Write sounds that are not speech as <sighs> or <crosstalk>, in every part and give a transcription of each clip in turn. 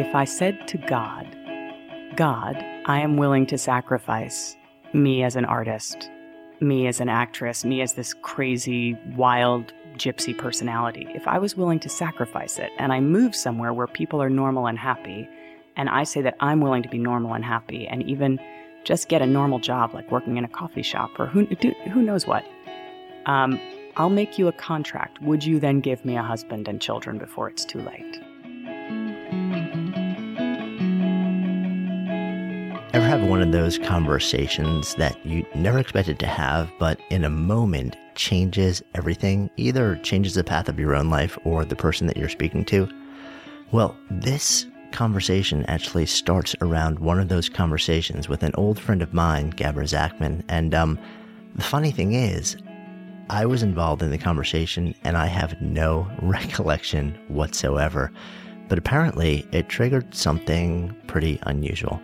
if I said to God, God, I am willing to sacrifice me as an artist, me as an actress, me as this crazy, wild gypsy personality, if I was willing to sacrifice it and I move somewhere where people are normal and happy, and I say that I'm willing to be normal and happy and even just get a normal job like working in a coffee shop or who, who knows what, um, I'll make you a contract. Would you then give me a husband and children before it's too late? Ever have one of those conversations that you never expected to have, but in a moment changes everything, either changes the path of your own life or the person that you're speaking to? Well, this conversation actually starts around one of those conversations with an old friend of mine, Gabra Zackman. And um, the funny thing is, I was involved in the conversation and I have no <laughs> recollection whatsoever. But apparently, it triggered something pretty unusual.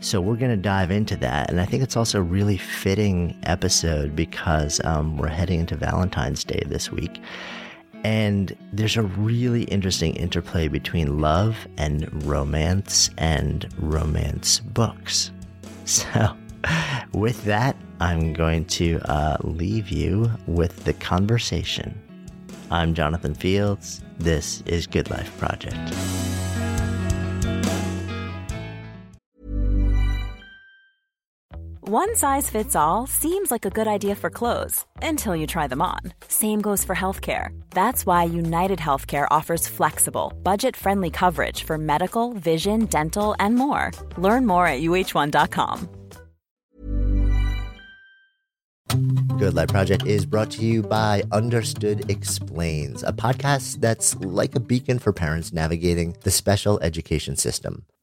So we're going to dive into that. And I think it's also a really fitting episode because um, we're heading into Valentine's Day this week. And there's a really interesting interplay between love and romance and romance books. <laughs> So, with that, I'm going to uh, leave you with the conversation. I'm Jonathan Fields. This is Good Life Project. One size fits all seems like a good idea for clothes until you try them on. Same goes for healthcare. That's why United Healthcare offers flexible, budget friendly coverage for medical, vision, dental, and more. Learn more at uhone.com. Good Life Project is brought to you by Understood Explains, a podcast that's like a beacon for parents navigating the special education system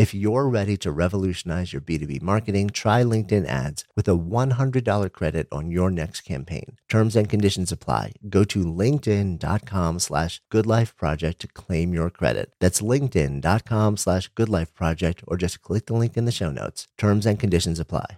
If you're ready to revolutionize your B2B marketing, try LinkedIn ads with a $100 credit on your next campaign. Terms and conditions apply. Go to linkedin.com slash goodlifeproject to claim your credit. That's linkedin.com slash goodlifeproject or just click the link in the show notes. Terms and conditions apply.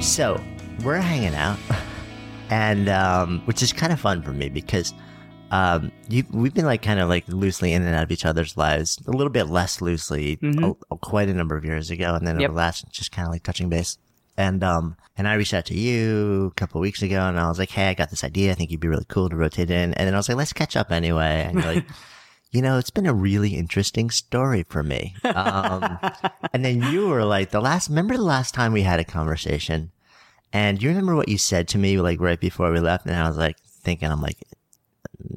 So we're hanging out <laughs> and um, which is kind of fun for me because – um, you, we've been like kind of like loosely in and out of each other's lives, a little bit less loosely, mm-hmm. a, a, quite a number of years ago, and then yep. over the last just kind of like touching base. And um, and I reached out to you a couple of weeks ago, and I was like, "Hey, I got this idea. I think you'd be really cool to rotate in." And then I was like, "Let's catch up anyway." And you're like, <laughs> "You know, it's been a really interesting story for me." Um, and then you were like, "The last, remember the last time we had a conversation?" And you remember what you said to me like right before we left? And I was like thinking, I'm like,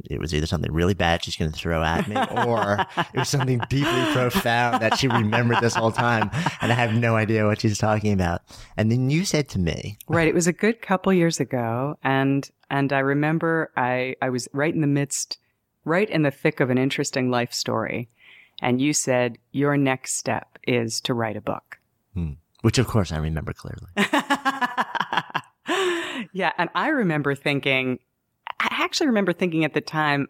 it was either something really bad she's going to throw at me <laughs> or it was something deeply profound that she remembered this whole time and I have no idea what she's talking about. And then you said to me, right, it was a good couple years ago and and I remember I I was right in the midst right in the thick of an interesting life story. and you said your next step is to write a book. Hmm. Which, of course, I remember clearly. <laughs> yeah. And I remember thinking, I actually remember thinking at the time,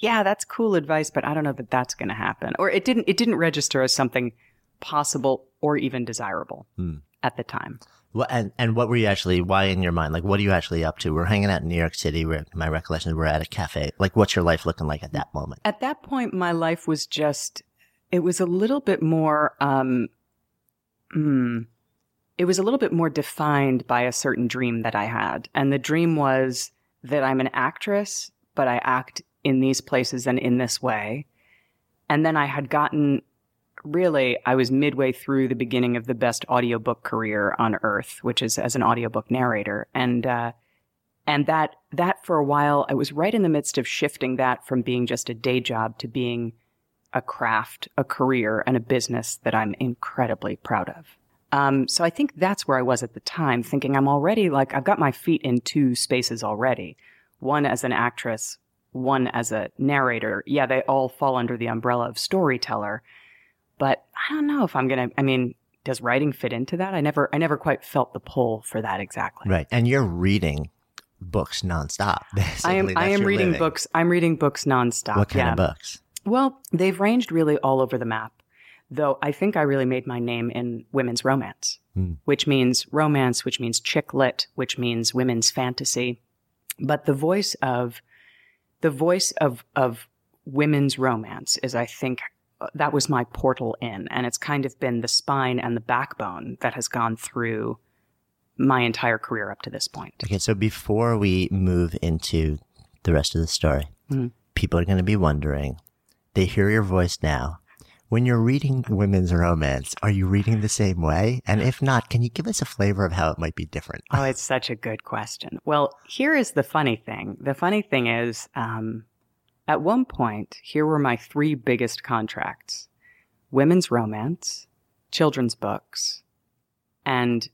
yeah, that's cool advice, but I don't know that that's going to happen. Or it didn't, it didn't register as something possible or even desirable Hmm. at the time. What, and, and what were you actually, why in your mind? Like, what are you actually up to? We're hanging out in New York City. We're, my recollection is we're at a cafe. Like, what's your life looking like at that moment? At that point, my life was just, it was a little bit more, um, hmm, it was a little bit more defined by a certain dream that I had. And the dream was that I'm an actress, but I act in these places and in this way. And then I had gotten really, I was midway through the beginning of the best audiobook career on earth, which is as an audiobook narrator. And, uh, and that, that for a while, I was right in the midst of shifting that from being just a day job to being a craft, a career, and a business that I'm incredibly proud of. Um, so I think that's where I was at the time, thinking I'm already like, I've got my feet in two spaces already. One as an actress, one as a narrator. Yeah, they all fall under the umbrella of storyteller. But I don't know if I'm going to, I mean, does writing fit into that? I never, I never quite felt the pull for that exactly. Right. And you're reading books nonstop. <laughs> Basically. I am, I am reading living. books. I'm reading books nonstop. What kind yeah. of books? Well, they've ranged really all over the map, though I think I really made my name in women's romance, Hmm. which means romance, which means chick lit, which means women's fantasy. But the voice of the voice of of women's romance is, I think, uh, that was my portal in, and it's kind of been the spine and the backbone that has gone through my entire career up to this point. Okay. So before we move into the rest of the story, Mhm. people are going to be wondering, they hear your voice now. When you're reading women's romance, are you reading the same way? And if not, can you give us a flavor of how it might be different? Oh, it's such a good question. Well, here is the funny thing. The funny thing is, um, at one point, here were my three biggest contracts women's romance, children's books, and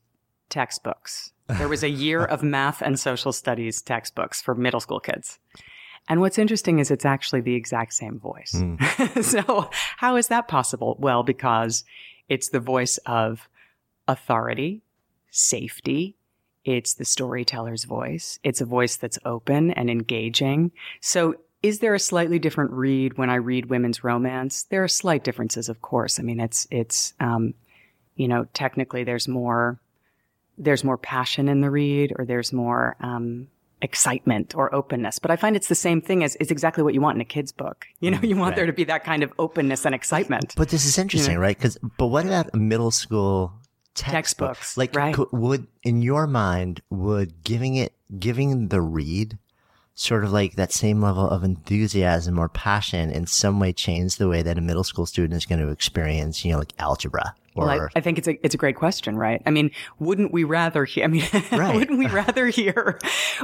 textbooks. There was a year of math and social studies textbooks for middle school kids. And what's interesting is it's actually the exact same voice. <laughs> so, how is that possible? Well, because it's the voice of authority, safety. It's the storyteller's voice. It's a voice that's open and engaging. So, is there a slightly different read when I read women's romance? There are slight differences, of course. I mean, it's it's um, you know, technically there's more there's more passion in the read, or there's more um, excitement or openness. But I find it's the same thing as it's exactly what you want in a kid's book. You know, mm, you want right. there to be that kind of openness and excitement. But this is interesting, right? Because, but what about middle school textbook? Textbooks, Like, right. could, would in your mind would giving it giving the read sort of like that same level of enthusiasm or passion in some way change the way that a middle school student is going to experience, you know, like algebra or Well, I, I think it's a it's a great question, right? I mean, wouldn't we rather hear? I mean, <laughs> Right. wouldn't we rather hear?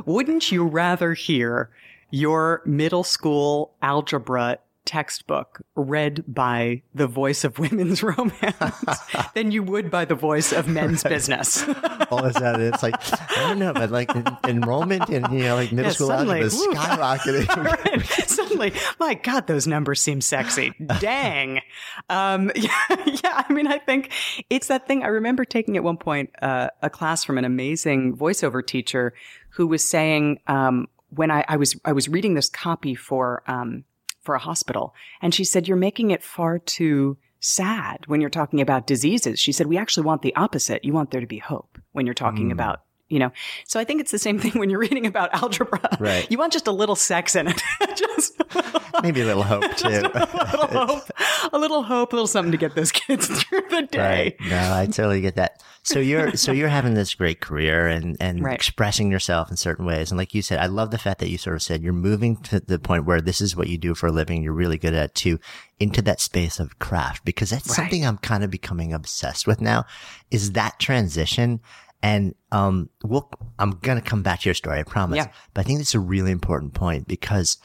Wouldn't you rather hear your middle school algebra textbook read by the voice of women's <laughs> romance than you would by the voice of men's business? all of a sudden it's like I don't know, but like en- enrollment in you know like middle Yeah, school suddenly, algebra is skyrocketing. <laughs> right. Suddenly, my God, those numbers seem sexy. Dang. Um, <laughs> yeah, yeah. I mean, I think it's that thing. I remember taking at one point uh, a class from an amazing voiceover teacher who was saying um, when I, I was I was reading this copy for um, for a hospital, and she said, "You're making it far too." Sad when you're talking about diseases. She said, we actually want the opposite. You want there to be hope when you're talking mm. about, you know. So I think it's the same thing when you're reading about algebra. Right. You want just a little sex in it. <laughs> just Maybe a little hope <laughs> too. a little <laughs> hope, a little hope, a little something to get those kids through the day. Right. No, I totally get that. So you're so you're having this great career and and Right. expressing yourself in certain ways. And like you said, I love the fact that you sort of said you're moving to the point where this is what you do for a living. You're really good at too into that space of craft because that's Right. something I'm kind of becoming obsessed with now. Is that transition? And um, we'll, I'm gonna come back to your story, I promise. Yeah. But I think it's a really important point because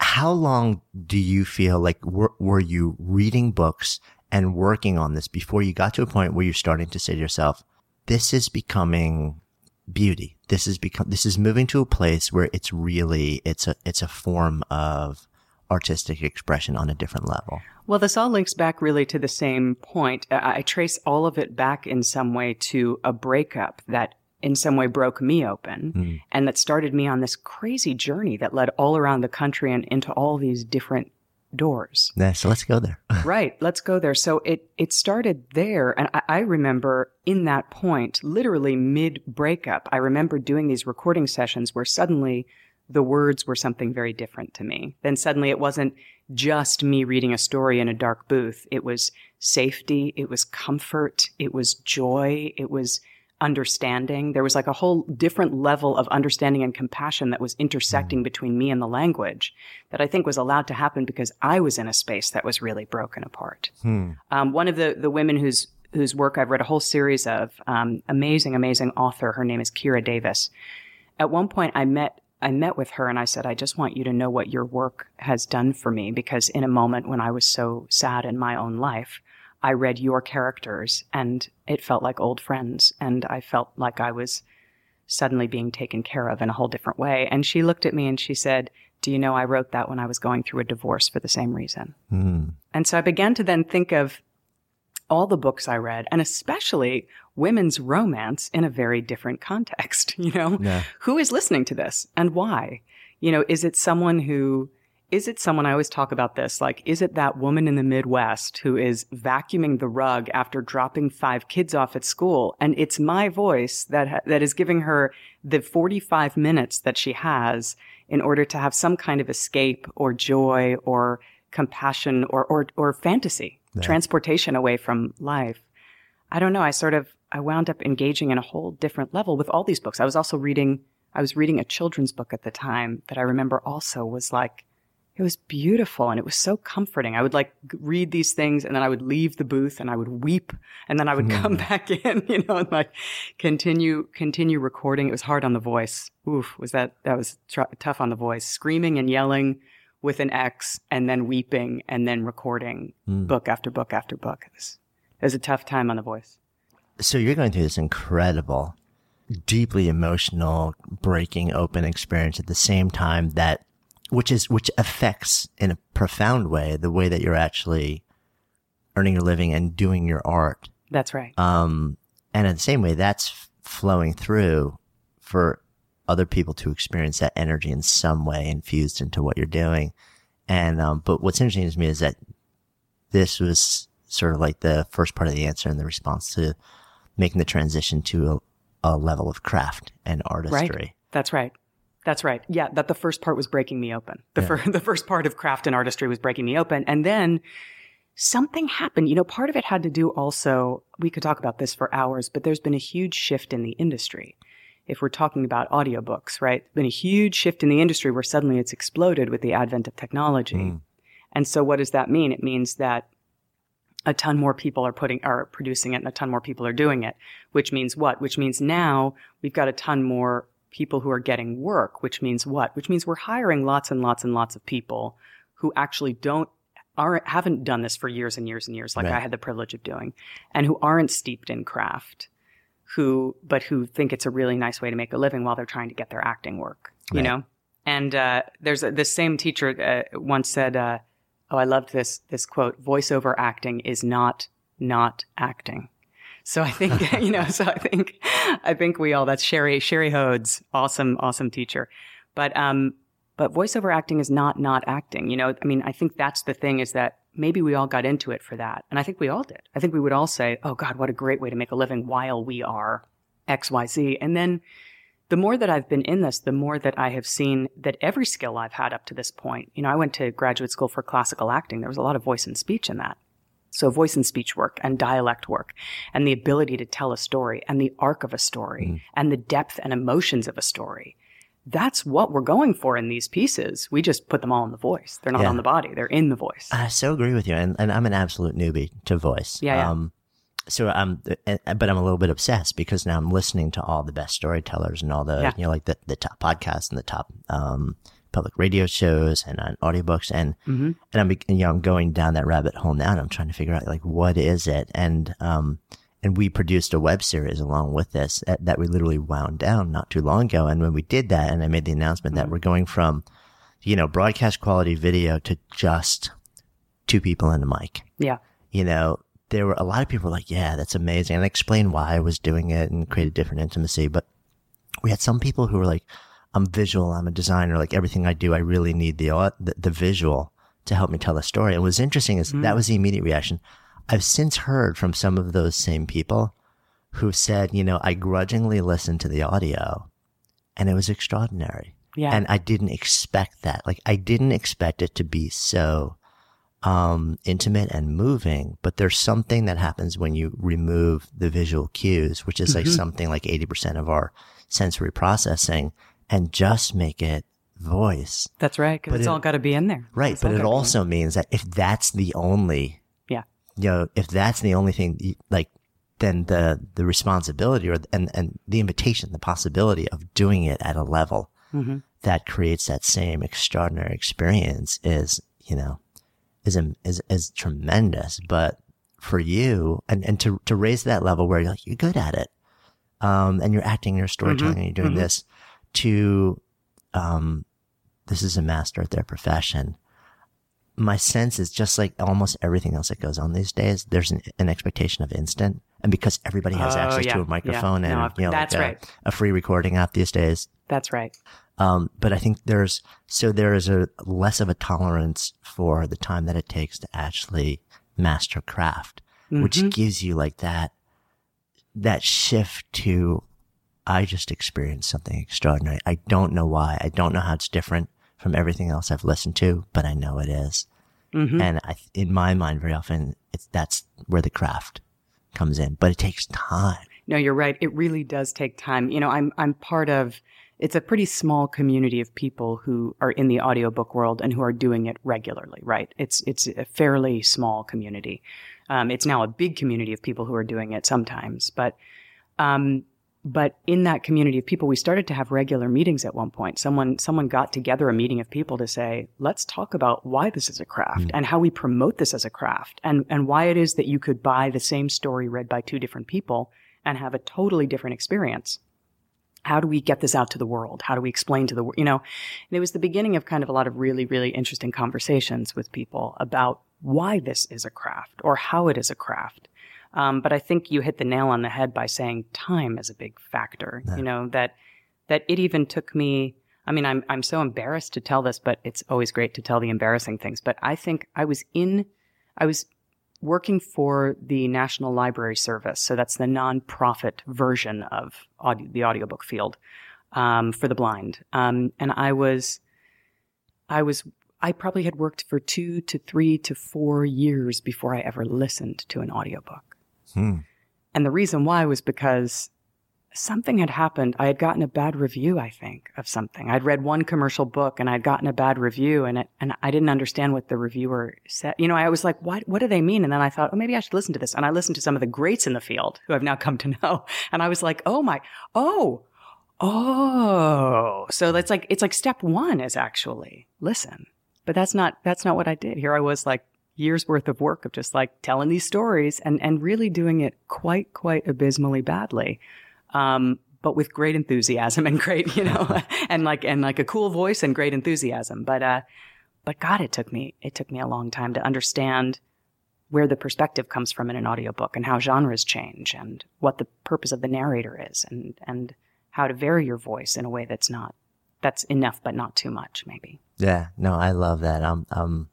how long do you feel like were, were you reading books and working on this before you got to a point where you're starting to say to yourself, this is becoming beauty. This is become, this is moving to a place where it's really, it's a, it's a form of artistic expression on a different level. Well, this all links back really to the same point. I, trace all of it back in some way to a breakup that in some way broke me open Mm. and that started me on this crazy journey that led all around the country and into all these different doors. Yeah, so let's go there. <laughs> right. Let's go there. So it, it started there. And I, I remember in that point, literally mid breakup, I remember doing these recording sessions where suddenly the words were something very different to me. Then suddenly it wasn't just me reading a story in a dark booth. It was safety. It was comfort. It was joy. It was understanding. There was like a whole different level of understanding and compassion that was intersecting between me and the language that I think was allowed to happen because I was in a space that was really broken apart. Hmm. Um, one of the, the women whose whose work I've read a whole series of, um, amazing, amazing author. Her name is Kira Davis. At one point, I met I met with her and I said, I just want you to know what your work has done for me because in a moment when I was so sad in my own life, I read your characters and it felt like old friends and I felt like I was suddenly being taken care of in a whole different way. And she looked at me and she said, Do you know I wrote that when I was going through a divorce for the same reason? Hmm. And so I began to then think of all the books I read, and especially women's romance in a very different context. <laughs> You know, Yeah. who is listening to this and why? You know, is it someone who, is it someone, I always talk about this, like, is it that woman in the Midwest who is vacuuming the rug after dropping five kids off at school? And it's my voice that, that is giving her the 45 minutes that she has in order to have some kind of escape or joy or compassion or, or, or fantasy, transportation away from life. I don't know. I sort of, I wound up engaging in a whole different level with all these books. I was also reading, I was reading a children's book at the time that I remember also was like, it was beautiful and it was so comforting. I would like read these things and then I would leave the booth and I would weep and then I would come hmm. back <laughs> in, you know, and like continue, continue recording. It was hard on the voice. Oof, was that, that was tr- tough on the voice. Screaming and yelling with an X and then weeping and then recording book after book after book. It was, it was a tough time on the voice. So you're going through this incredible, deeply emotional, breaking open experience at the same time that, which is, which affects in a profound way the way that you're actually earning your living and doing your art. That's right. Um, and in the same way, that's flowing through for other people to experience that energy in some way infused into what you're doing. And, um, but what's interesting to me is that this was sort of like the first part of the answer and the response to making the transition to a, a level of craft and artistry. Right. That's right. That's right. Yeah, that the first part was breaking me open. The, fir- <laughs> the first part of craft and artistry was breaking me open. And then something happened. You know, part of it had to do also, we could talk about this for hours, but there's been a huge shift in the industry. If we're talking about audiobooks, right? It's been a huge shift in the industry where suddenly it's exploded with the advent of technology. Hmm. And so what does that mean? It means that a ton more people are putting are producing it and a ton more people are doing it which means what which means now we've got a ton more people who are getting work which means what which means we're hiring lots and lots and lots of people who actually don't aren't haven't done this for years and years and years like Right. I had the privilege of doing and who aren't steeped in craft who but who think it's a really nice way to make a living while they're trying to get their acting work you Right. know? And uh, there's a, this same teacher uh, once said uh, oh i loved this this quote voiceover acting is not not acting so i think <laughs> you know so i think i think we all that's sherry sherry hodes awesome awesome teacher. But um but voiceover acting is not not acting you know? I mean i think that's the thing is that maybe we all got into it for that and i think we all did i think we would all say oh god what a great way to make a living while we are xyz and then the more that I've been in this, the more that I have seen that every skill I've had up to this point, you know, I went to graduate school for classical acting. There was a lot of voice and speech in that. So voice and speech work and dialect work and the ability to tell a story and the arc of a story mm-hmm. and the depth and emotions of a story. That's what we're going for in these pieces. We just put them all in the voice. They're not Yeah. on the body. They're in the voice. I so agree with you, and, and I'm an absolute newbie to voice. Yeah, yeah. Um, so I'm, uh, but I'm a little bit obsessed because now I'm listening to all the best storytellers and all the, Yeah. you know, like the, the top podcasts and the top, um, public radio shows and on audiobooks and, Mhm. and I'm, you know, I'm going down that rabbit hole now and I'm trying to figure out like, what is it? And, um, and we produced a web series along with this that, that we literally wound down not too long ago. And when we did that and I made the announcement Mm-hmm. that we're going from, you know, broadcast quality video to just two people in a mic. Yeah. You know, there were a lot of people like, yeah, that's amazing. And I explained why I was doing it and created different intimacy. But we had some people who were like, I'm visual. I'm a designer. Like everything I do, I really need the, the, the visual to help me tell the story. And what's interesting is mm. that was the immediate reaction. I've since heard from some of those same people who said, you know, I grudgingly listened to the audio and it was extraordinary. Yeah. And I didn't expect that. Like I didn't expect it to be so um, intimate and moving, but there's something that happens when you remove the visual cues, which is like mm-hmm. something like 80% of our sensory processing and just make it voice. That's right. Cause it's it, all got to be in there. Right. It's but it also means that if that's the only, you know, if that's the only thing, like, then the, the responsibility or, and, and the invitation, the possibility of doing it at a level mm-hmm. that creates that same extraordinary experience is, you know, is, is, is tremendous. But for you and, and to, to raise that level where you're like, you're good at it. Um, and you're acting, you're storytelling, mm-hmm. and you're doing mm-hmm. this to, um, this is a master at their profession. My sense is just like almost everything else that goes on these days, there's an, an expectation of instant. And because everybody has oh, access yeah, to a microphone yeah. and, no, you know, that's like a, right. a free recording app these days. That's right. Um, but I think there's, so there is a less of a tolerance for the time that it takes to actually master craft, mm-hmm. which gives you like that, that shift to, I just experienced something extraordinary. I don't know why. I don't know how it's different from everything else I've listened to, but I know it is. Mm-hmm. And I, in my mind, very often it's, that's where the craft comes in, but it takes time. No, you're right. It really does take time. You know, I'm, I'm part of, it's a pretty small community of people who are in the audiobook world and who are doing it regularly, right? It's, it's a fairly small community. Um, it's now a big community of people who are doing it sometimes, but, um, but in that community of people, we started to have regular meetings at one point. Someone, someone got together a meeting of people to say, let's talk about why this is a craft mm. and how we promote this as a craft and, and why it is that you could buy the same story read by two different people and have a totally different experience. How do we get this out to the world? How do we explain to the world? You know, and it was the beginning of kind of a lot of really, really interesting conversations with people about why this is a craft or how it is a craft. Um, but I think you hit the nail on the head by saying time is a big factor. Yeah. You know that that it even took me. I mean, I'm I'm so embarrassed to tell this, but it's always great to tell the embarrassing things. But I think I was in, I was working for the National Library Service, so that's the nonprofit version of audio, the audiobook field um, for the blind, um, and I was, I was I probably had worked for two to three to four years before I ever listened to an audiobook. Hmm. And the reason why was because something had happened. I had gotten a bad review, I think, of something. I'd read one commercial book and I'd gotten a bad review and it, and I didn't understand what the reviewer said. You know, I was like, what, what do they mean? And then I thought, oh, maybe I should listen to this. And I listened to some of the greats in the field who I've now come to <laughs> know. And I was like, oh my, oh, oh. So that's like, it's like step one is actually listen. But that's not, that's not what I did. Here I was like, years worth of work of just like telling these stories and, and really doing it quite, quite abysmally badly. Um, but with great enthusiasm and great, you know, <laughs> <laughs> and like, and like a cool voice and great enthusiasm. But, uh, but God, it took me, it took me a long time to understand where the perspective comes from in an audiobook and how genres change and what the purpose of the narrator is and, and how to vary your voice in a way that's not, that's enough, but not too much, maybe. Yeah. No, I love that. Um, um,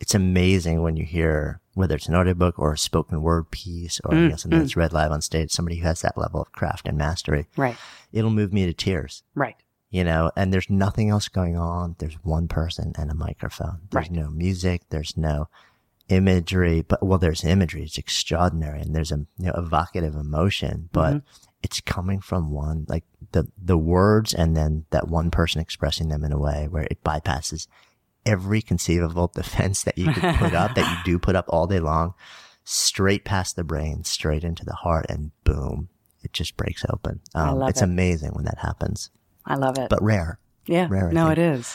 it's amazing when you hear whether it's an audiobook or a spoken word piece or mm, you know, something mm. that's read live on stage, somebody who has that level of craft and mastery. Right. It'll move me to tears. Right. You know, and there's nothing else going on. There's one person and a microphone. There's right. no music. There's no imagery, but well, there's imagery. It's extraordinary and there's a you know, evocative emotion, but mm-hmm. it's coming from one, like the, the words and then that one person expressing them in a way where it bypasses every conceivable <laughs> defense that you could put up, that you do put up all day long, straight past the brain, straight into the heart, and boom, it just breaks open. Um, it's it. amazing when that happens. I love it. But rare. Yeah. Rare. no, it is.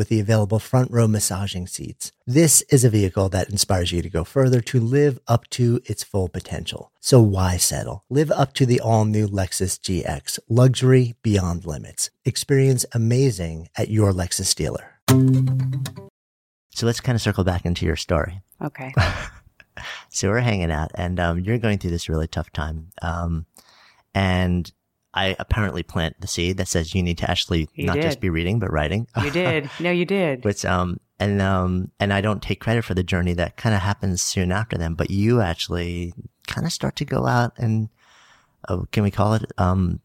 the available front row massaging seats. This is a vehicle that inspires you to go further to live up to its full potential. So why settle? Live up to the all new Lexus GX, luxury beyond limits. Experience amazing at your Lexus dealer. So let's kind of circle back into your story. Okay. <laughs> so we're hanging out, and um, you're going through this really tough time. Um, and I apparently plant the seed that says you need to actually You not did. just be reading but writing. You <laughs> did. No, you did. Which um and um and I don't take credit for the journey that kind of happens soon after them, but you actually kind of start to go out and uh, can we call it um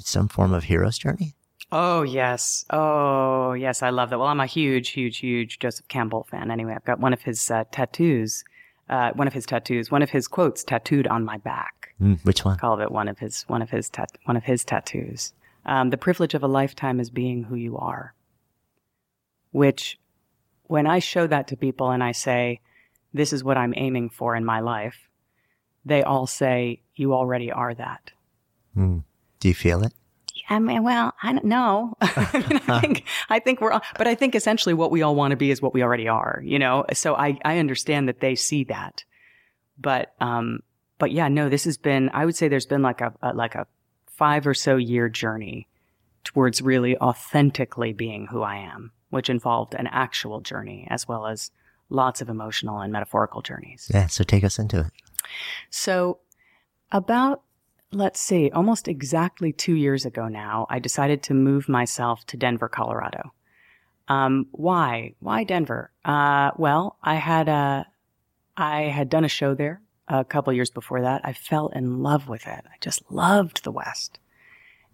some form of hero's journey? Oh, yes. Oh, yes. I love that. Well, I'm a huge, huge, huge Joseph Campbell fan. Anyway, I've got one of his uh, tattoos, uh, one of his tattoos, one of his quotes tattooed on my back. Mm, which one? Call it one of his, one of his, tat- one of his tattoos. Um, the privilege of a lifetime is being who you are. Which, when I show that to people and I say, this is what I'm aiming for in my life, they all say, you already are that. Mm. Do you feel it? I mean, well, I don't know. <laughs> I, mean, I think, I think we're, all, but I think essentially what we all want to be is what we already are, you know? So I, I understand that they see that. But, um, but yeah, no, this has been, I would say there's been like a, a like a five or so year journey towards really authentically being who I am, which involved an actual journey as well as lots of emotional and metaphorical journeys. Yeah, so take us into it. So, about, let's see, almost exactly two years ago now, I decided to move myself to Denver, Colorado. Um, why? Why Denver? Uh, well, I had a, I had done a show there a couple years before that. I fell in love with it. I just loved the West.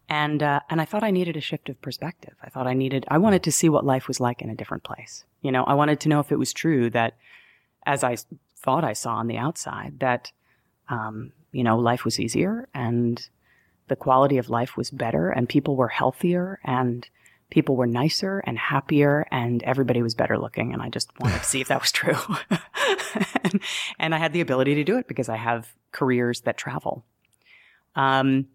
And, uh, and I thought I needed a shift of perspective. I thought I needed, I wanted to see what life was like in a different place. You know, I wanted to know if it was true that, as I thought I saw on the outside, that, um, you know, life was easier and the quality of life was better and people were healthier and people were nicer and happier and everybody was better looking. And I just wanted to see if that was true. and, <laughs> and, I had the ability to do it because I have careers that travel. Um,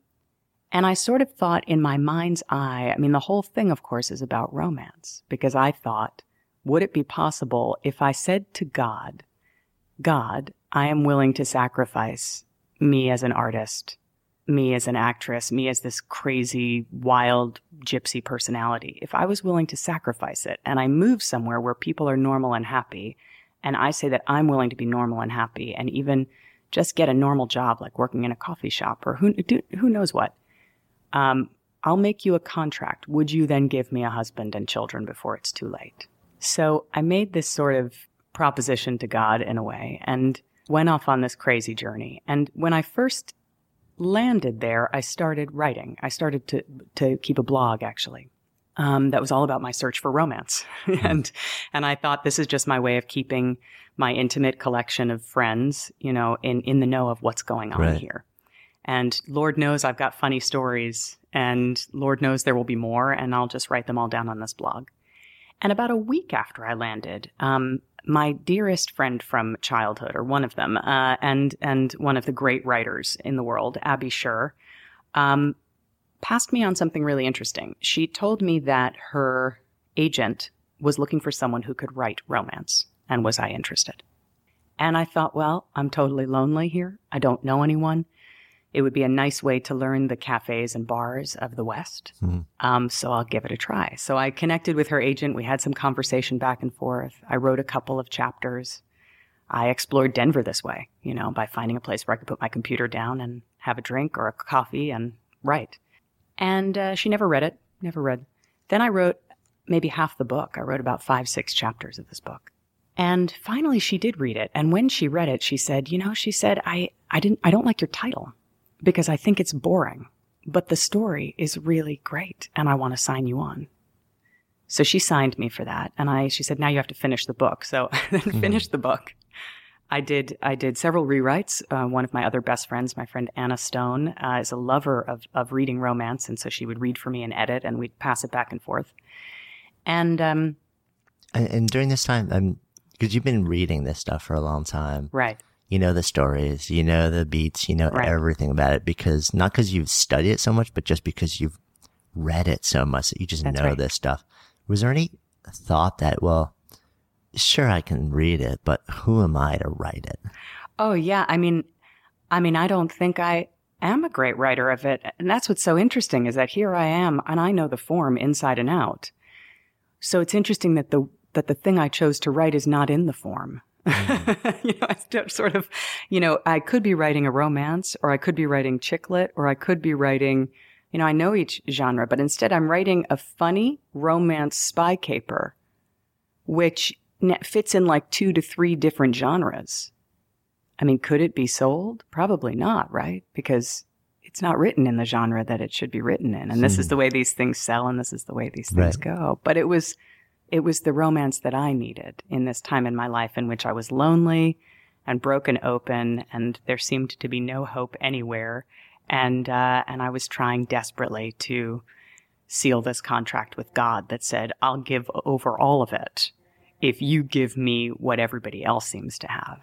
and I sort of thought in my mind's eye, I mean, the whole thing, of course, is about romance because I thought, would it be possible if I said to God, God, I am willing to sacrifice me as an artist, me as an actress, me as this crazy, wild gypsy personality. If I was willing to sacrifice it and I move somewhere where people are normal and happy, and I say that I'm willing to be normal and happy and even just get a normal job like working in a coffee shop or who, who knows what, um, I'll make you a contract. Would you then give me a husband and children before it's too late? So I made this sort of proposition to God in a way and went off on this crazy journey. And when I first landed there, I started writing. I started to, to keep a blog actually. Um, that was all about my search for romance. <laughs> and, and I thought this is just my way of keeping my intimate collection of friends, you know, in, in the know of what's going on right. here. And Lord knows I've got funny stories, and Lord knows there will be more, and I'll just write them all down on this blog. And about a week after I landed, um, my dearest friend from childhood, or one of them, uh, and and one of the great writers in the world, Abby Sher, um, passed me on something really interesting. She told me that her agent was looking for someone who could write romance, and was I interested? And I thought, well, I'm totally lonely here. I don't know anyone it would be a nice way to learn the cafes and bars of the West. Mm. Um, so I'll give it a try. So I connected with her agent. We had some conversation back and forth. I wrote a couple of chapters. I explored Denver this way, you know, by finding a place where I could put my computer down and have a drink or a coffee and write. And uh, she never read it, never read. Then I wrote maybe half the book. I wrote about five, six chapters of this book. And finally she did read it. And when she read it, she said, you know, she said, I, I didn't, I don't like your title because I think it's boring, but the story is really great and I want to sign you on. So she signed me for that. And I, she said, now you have to finish the book. So I <laughs> then mm-hmm. finished the book. I did, I did several rewrites. Uh, one of my other best friends, my friend Anna Stone, uh, is a lover of, of reading romance. And so she would read for me and edit and we'd pass it back and forth. And, um, and, and during this time, um, because you've been reading this stuff for a long time. Right you know the stories, you know the beats, you know right. everything about it because not because you've studied it so much, but just because you've read it so much that you just That's know right. this stuff. Was there any thought that, well, sure, I can read it, but who am I to write it? Oh, yeah. I mean, I mean, I don't think I am a great writer of it. And that's what's so interesting is that here I am and I know the form inside and out. So it's interesting that the, that the thing I chose to write is not in the form. Mm. <laughs> you know, I sort of, you know, I could be writing a romance or I could be writing chick lit or I could be writing, you know, I know each genre, but instead I'm writing a funny romance spy caper, which fits in like two to three different genres. I mean, could it be sold? Probably not, right? Because it's not written in the genre that it should be written in. And this is hmm. the way these things sell and this is the way these things right. go. But it was, it was the romance that I needed in this time in my life in which I was lonely and broken open and there seemed to be no hope anywhere. And, uh, and I was trying desperately to seal this contract with God that said, I'll give over all of it if you give me what everybody else seems to have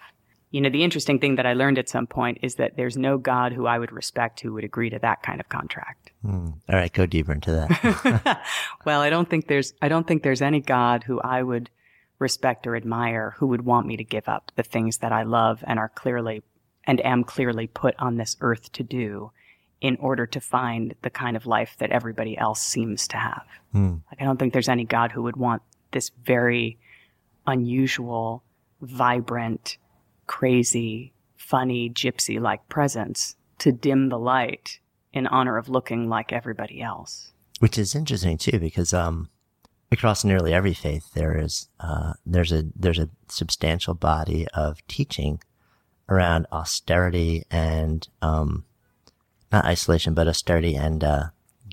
you know, the interesting thing that I learned at some point is that there's no God who I would respect who would agree to that kind of contract. Mm. All right, go deeper into that. <laughs> well, I don't think there's I don't think there's any God who I would respect or admire who would want me to give up the things that I love and are clearly and am clearly put on this earth to do in order to find the kind of life that everybody else seems to have. Mm. Like I don't think there's any God who would want this very unusual, vibrant, crazy, funny, gypsy like presence to dim the light in honor of looking like everybody else. Which is interesting too, because um, across nearly every faith, there is uh, there's a there's a substantial body of teaching around austerity and um, not isolation, but austerity and uh,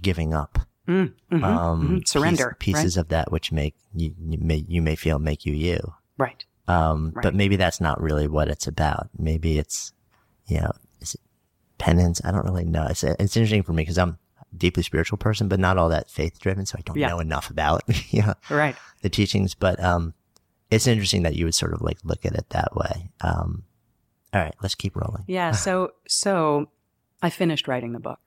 giving up. Mm, mm-hmm, um, mm-hmm. Surrender. Piece, pieces right? of that which make you, you may you may feel make you you. Right. Um, right. but maybe that's not really what it's about. Maybe it's, you know, penance? I don't really know. It's, it's interesting for me because I'm, a deeply spiritual person, but not all that faith driven. So I don't Yeah. know enough about <laughs> yeah, Right. the teachings. But um, it's interesting that you would sort of like look at it that way. Um, all right, let's keep rolling. Yeah. So, <laughs> so I finished writing the book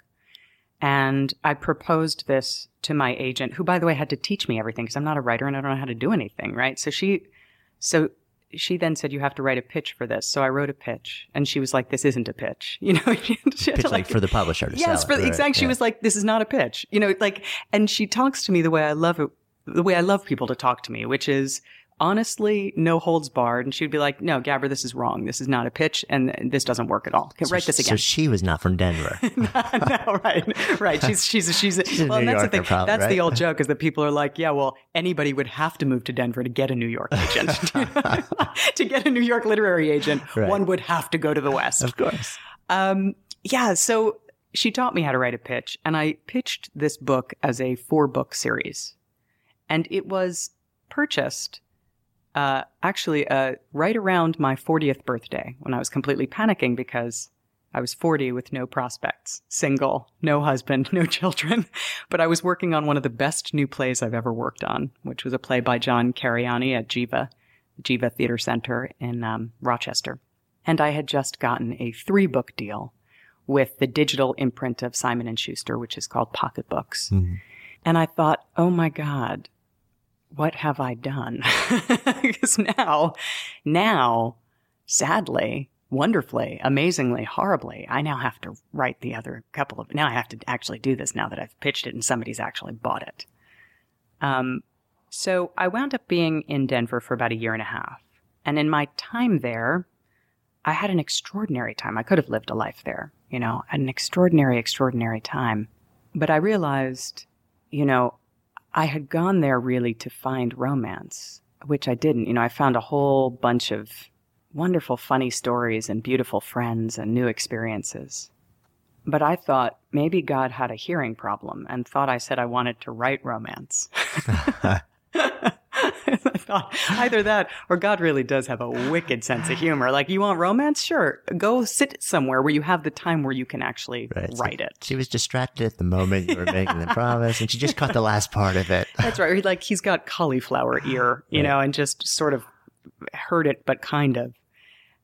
and I proposed this to my agent, who, by the way, had to teach me everything because I'm not a writer and I don't know how to do anything. Right. So she, so she then said, you have to write a pitch for this. So I wrote a pitch and she was like, this isn't a pitch. <laughs> You know, <laughs> she had to, Pitch like for the publisher to yes, for Right, exact. She was like, "This is not a pitch," you know, like, and she talks to me the way I love it, the way I love people to talk to me, which is honestly, no holds barred. And she'd be like, "No, Gabra, this is wrong. This is not a pitch, and this doesn't work at all. Okay, write this So again." she was not from Denver. <laughs> no, right, right. She's she's she's, a well, New that's the thing. probably, that's the old joke is that people are like, yeah, well, anybody would have to move to Denver to get a New York agent. <laughs> <laughs> to get a New York literary agent, Right. one would have to go to the West. of course. Um, yeah, so she taught me how to write a pitch, and I pitched this book as a four book series. And it was purchased uh, actually uh, right around my 40th birthday when I was completely panicking because I was 40 with no prospects, single, no husband, <laughs> no children. <laughs> But I was working on one of the best new plays I've ever worked on, which was a play by John Cariani at Geva, Geva Theater Center in um, Rochester. And I had just gotten a three book deal with the digital imprint of Simon and Schuster, which is called Pocket Books. And I thought, oh my God, what have I done? <laughs> because now, now, sadly, wonderfully, amazingly, horribly, I now have to write the other couple of, now I have to actually do this now that I've pitched it and somebody's actually bought it. Um, so I wound up being in Denver for about a year and a half. And in my time there, I had an extraordinary time. I could have lived a life there, you know, an extraordinary, extraordinary time. But I realized, you know, I had gone there really to find romance, which I didn't. You know, I found a whole bunch of wonderful, funny stories and beautiful friends and new experiences. But I thought maybe God had a hearing problem and thought I said I wanted to write romance. <laughs> <laughs> Thought <laughs> either that or God really does have a wicked sense of humor. Like, you want romance? Sure. Go sit somewhere where you have the time where you can actually Right. So write it. She was distracted at the moment you were making the promise, and she just caught the last part of it. That's right. Like he's got cauliflower ear, you Right. know, and just sort of heard it, but kind of.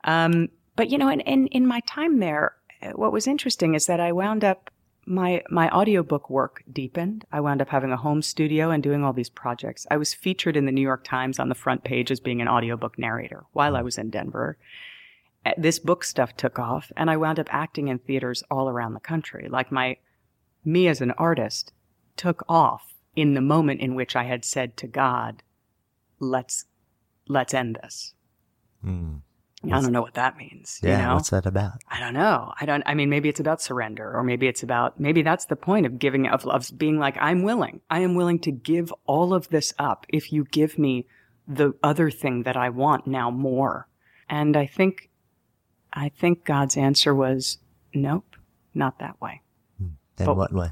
Um, but you know, in, in in my time there, what was interesting is that I wound up my my audiobook work deepened. I wound up having a home studio and doing all these projects. I was featured in the New York Times on the front page as being an audiobook narrator while I was in Denver. Uh, This book stuff took off, and I wound up acting in theaters all around the country. Like my me as an artist took off in the moment in which I had said to God, "Let's let's end this." Hmm. I don't know what that means. Yeah, you know? what's that about? I don't know. I don't. I mean, maybe it's about surrender, or maybe it's about maybe that's the point of giving of, of being like, I'm willing. I am willing to give all of this up if you give me the other thing that I want now more. And I think, I think God's answer was, nope, not that way. Hmm. Then But- what way?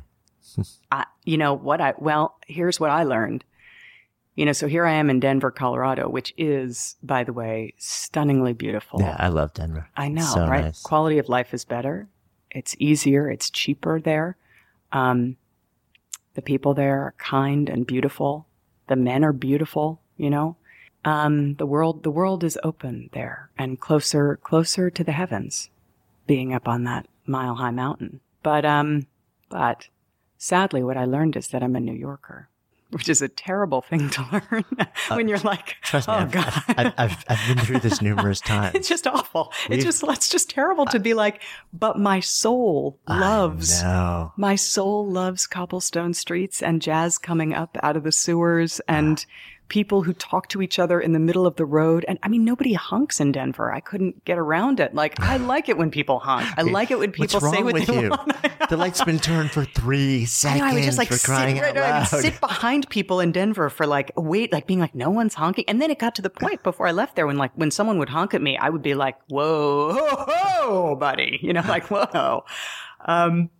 <laughs> I, you know what I, well, here's what I learned. You know, so here I am in Denver, Colorado, which is, by the way, stunningly beautiful. Yeah, I love Denver. I know, So right? nice. Quality of life is better. It's easier. It's cheaper there. Um, the people there are kind and beautiful. The men are beautiful. You know, um, the world the world is open there and closer closer to the heavens, being up on that mile high mountain. But um, but sadly, what I learned is that I'm a New Yorker. Which is a terrible thing to <laughs> learn uh, when you're like, Trust me, oh I've, God. I've, I've, I've been through this numerous <laughs> times. It's just awful. We've- It's just it's just terrible to be like, but my soul loves my soul loves cobblestone streets and jazz coming up out of the sewers and ah. People who talk to each other in the middle of the road. And I mean, nobody honks in Denver. I couldn't get around it. Like, I <sighs> like it when people honk. I like it when people What's say what with they you? want. <laughs> the light's been turned for three I seconds know, I would just like sit, right, I would sit behind people in Denver for like wait, like being like no one's honking, and then it got to the point before I left there when like when someone would honk at me, I would be like, "Whoa, <laughs> ho, ho, buddy," you know, like whoa. Um,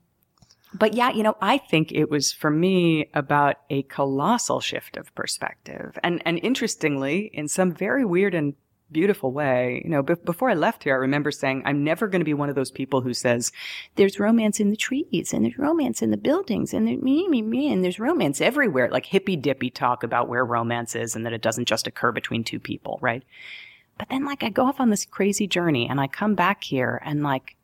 but yeah, you know, I think it was for me about a colossal shift of perspective, and and interestingly, in some very weird and beautiful way. You know, b- before I left here, I remember saying, I'm never going to be one of those people who says, there's romance in the trees and there's romance in the buildings and there's me, me, me, and there's romance everywhere. Like hippy dippy talk about where romance is and that it doesn't just occur between two people, right? But then like I go off on this crazy journey and I come back here and like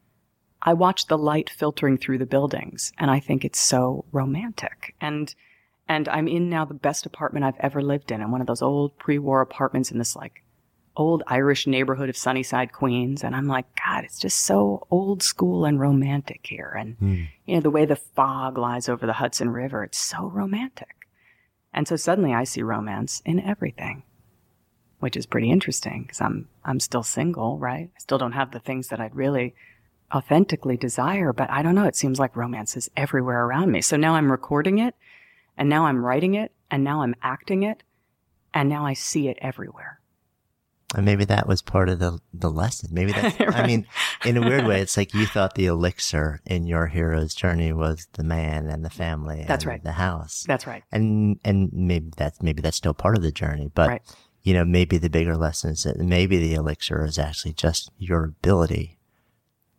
I watch the light filtering through the buildings and I think it's so romantic. And and I'm in now the best apartment I've ever lived in, in one of those old pre-war apartments in this like old Irish neighborhood of Sunnyside, Queens. And I'm like, God, it's just so old school and romantic here. And, mm. you know, the way the fog lies over the Hudson River, it's so romantic. And so suddenly I see romance in everything, which is pretty interesting because I'm, I'm still single, right? I still don't have the things that I'd really authentically desire, but I don't know. It seems like romance is everywhere around me. So now I'm recording it and now I'm writing it and now I'm acting it and now I see it everywhere. And maybe that was part of the the lesson. Maybe that <laughs> right. I mean, in a weird way, it's like you thought the elixir in your hero's journey was the man and the family. That's right. The house. That's right. And and maybe that's maybe that's still part of the journey. But right. you know, maybe the bigger lesson is that maybe the elixir is actually just your ability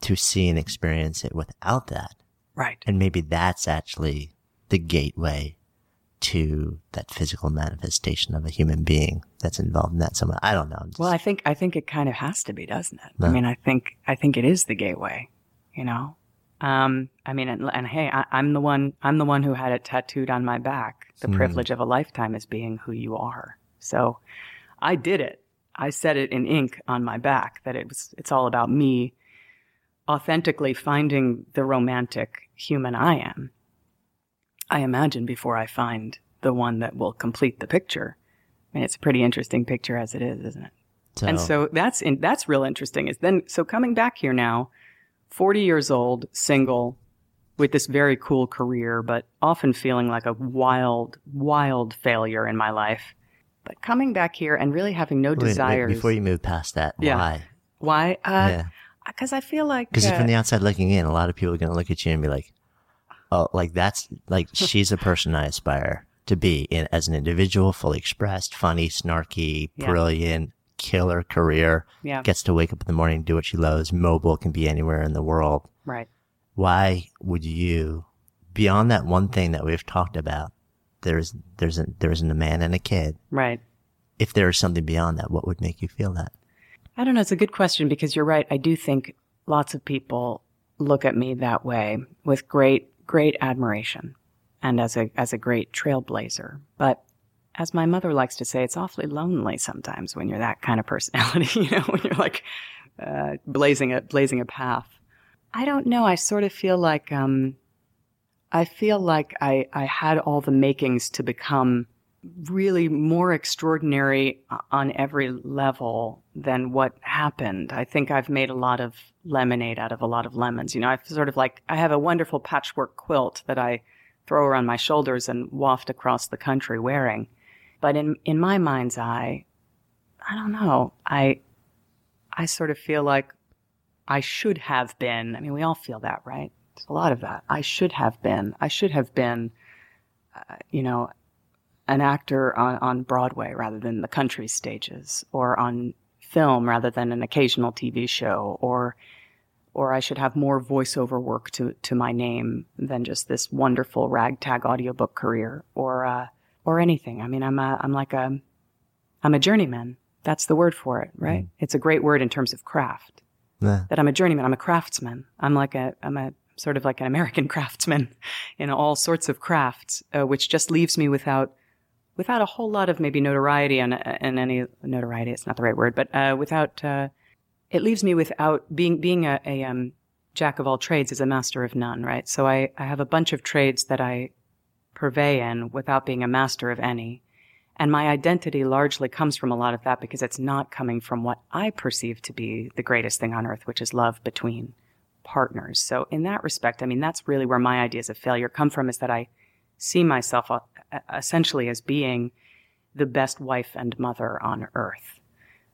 to see and experience it without that. Right. And maybe that's actually the gateway to that physical manifestation of a human being that's involved in that somehow. I don't know. Just... Well, I think I think it kind of has to be, doesn't it? No. I mean, I think I think it is the gateway. You know, um, I mean, and, and hey, I, am the one I'm the one who had it tattooed on my back. The mm. privilege of a lifetime is being who you are. So, I did it. I said it in ink on my back that it was. It's all about me authentically finding the romantic human I am I imagine, before I find the one that will complete the picture. I mean, it's a pretty interesting picture as it is, isn't it? So. And so that's in, that's real interesting. Is then so coming back here now, forty years old, single, with this very cool career, but often feeling like a wild, wild failure in my life. But coming back here and really having no wait, desires. Before you move past that, yeah. why? Why? Uh, yeah. Because I feel like because uh, from the outside looking in, a lot of people are going to look at you and be like, "Oh, like that's like <laughs> she's a person I aspire to be in as an individual, fully expressed, funny, snarky, yeah. brilliant, killer career. Yeah. Gets to wake up in the morning, do what she loves, mobile, can be anywhere in the world. Right. Why would you, beyond that one thing that we've talked about, there's there's a there's a man and a kid. Right. If there is something beyond that, what would make you feel that? I don't know. It's a good question because you're right. I do think lots of people look at me that way with great great admiration and as a, as a great trailblazer. But as my mother likes to say, it's awfully lonely sometimes when you're that kind of personality, <laughs> you know, when you're like uh, blazing a blazing a path. I don't know. I sort of feel like um, I feel like I I had all the makings to become really more extraordinary on every level than what happened. I think I've made a lot of lemonade out of a lot of lemons. You know, I've sort of like, I have a wonderful patchwork quilt that I throw around my shoulders and waft across the country wearing. But in, in my mind's eye, I don't know. I, I sort of feel like I should have been. I mean, we all feel that, right? A lot of that. I should have been. I should have been, uh, you know, an actor on, on Broadway rather than the country stages, or on film rather than an occasional TV show, or or I should have more voiceover work to to my name than just this wonderful ragtag audiobook career, or uh, or anything. I mean, I'm a I'm like a I'm a journeyman. That's the word for it, right? Mm. It's a great word in terms of craft. Yeah. That I'm a journeyman. I'm a craftsman. I'm like a I'm a sort of like an American <laughs> craftsman in all sorts of crafts, uh, which just leaves me without without a whole lot of maybe notoriety and, and any notoriety. It's not the right word, but uh, without uh, it leaves me without being being a, a um, jack of all trades is a master of none, right? So I, I have a bunch of trades that I purvey in without being a master of any. And my identity largely comes from a lot of that because it's not coming from what I perceive to be the greatest thing on earth, which is love between partners. So in that respect, I mean, that's really where my ideas of failure come from is that I see myself uh, essentially as being the best wife and mother on earth